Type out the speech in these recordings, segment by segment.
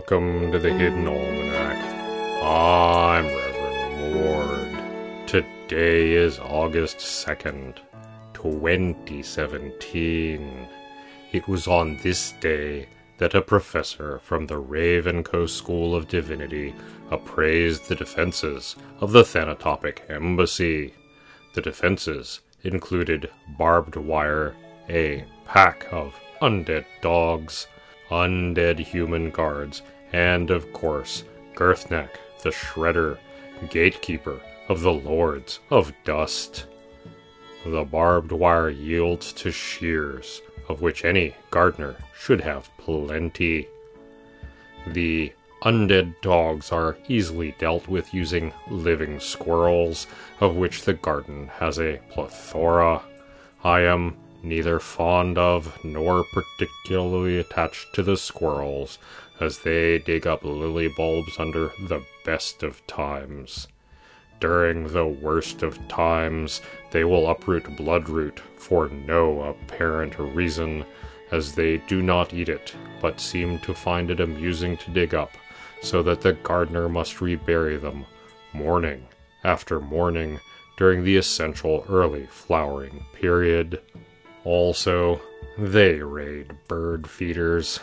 Welcome to the Hidden Almanac. I'm Reverend Mord. Today is August 2nd, 2017. It was on this day that a professor from the Ravenco School of Divinity appraised the defenses of the Thanatopic Embassy. The defenses included barbed wire, a pack of undead dogs, undead human guards, and of course, Girthneck, the Shredder, gatekeeper of the Lords of Dust. The barbed wire yields to shears, of which any gardener should have plenty. The undead dogs are easily dealt with using living squirrels, of which the garden has a plethora. I am neither fond of nor particularly attached to the squirrels, as they dig up lily bulbs under the best of times. During the worst of times, they will uproot bloodroot for no apparent reason, as they do not eat it, but seem to find it amusing to dig up, so that the gardener must rebury them, morning after morning, during the essential early flowering period. Also, they raid bird feeders.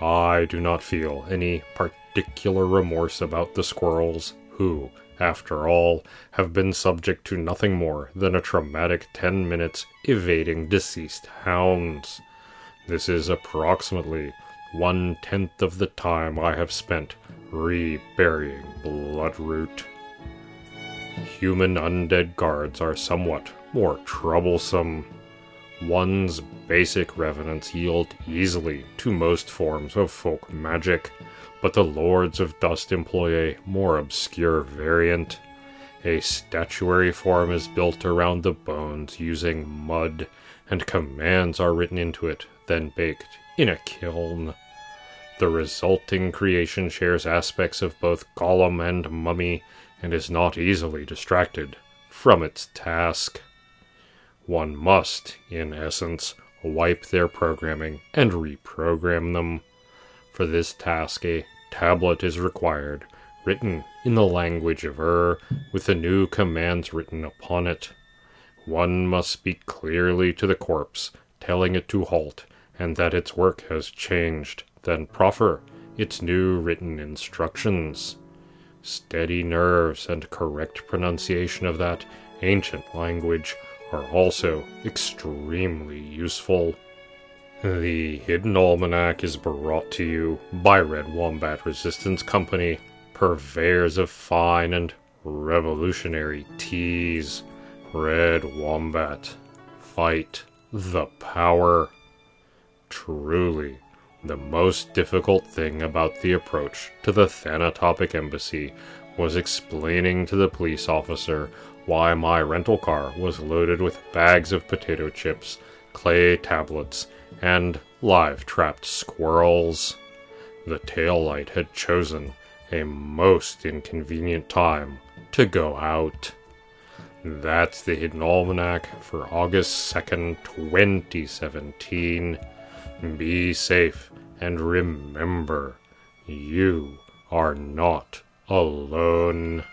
I do not feel any particular remorse about the squirrels, who, after all, have been subject to nothing more than a traumatic 10 minutes evading deceased hounds. This is approximately one tenth of the time I have spent reburying Bloodroot. Human undead guards are somewhat more troublesome. One's basic revenants yield easily to most forms of folk magic, but the Lords of Dust employ a more obscure variant. A statuary form is built around the bones using mud, and commands are written into it, then baked in a kiln. The resulting creation shares aspects of both golem and mummy, and is not easily distracted from its task. One must, in essence, wipe their programming and reprogram them. For this task, a tablet is required, written in the language of Ur, with the new commands written upon it. One must speak clearly to the corpse, telling it to halt, and that its work has changed, then proffer its new written instructions. Steady nerves and correct pronunciation of that ancient language are also extremely useful. The Hidden Almanac is brought to you by Red Wombat Resistance Company, purveyors of fine and revolutionary teas. Red Wombat. Fight the power. Truly, the most difficult thing about the approach to the Thanatopic Embassy was explaining to the police officer why my rental car was loaded with bags of potato chips, clay tablets, and live trapped squirrels. The tail light had chosen a most inconvenient time to go out. That's the Hidden Almanac for August 2nd, 2017. Be safe and remember, you are not alone.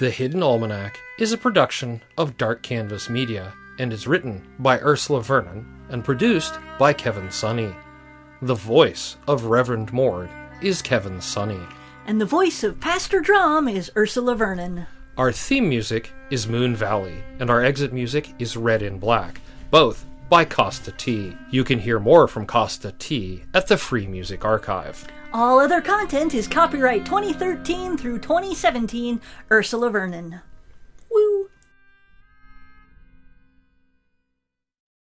The Hidden Almanac is a production of Dark Canvas Media and is written by Ursula Vernon and produced by Kevin Sonney. The voice of Reverend Mord is Kevin Sonney. And the voice of Pastor Drum is Ursula Vernon. Our theme music is Moon Valley, and our exit music is Red in Black, both by Kosta T. You can hear more from Kosta T at the Free Music Archive. All other content is copyright 2013 through 2017, Ursula Vernon.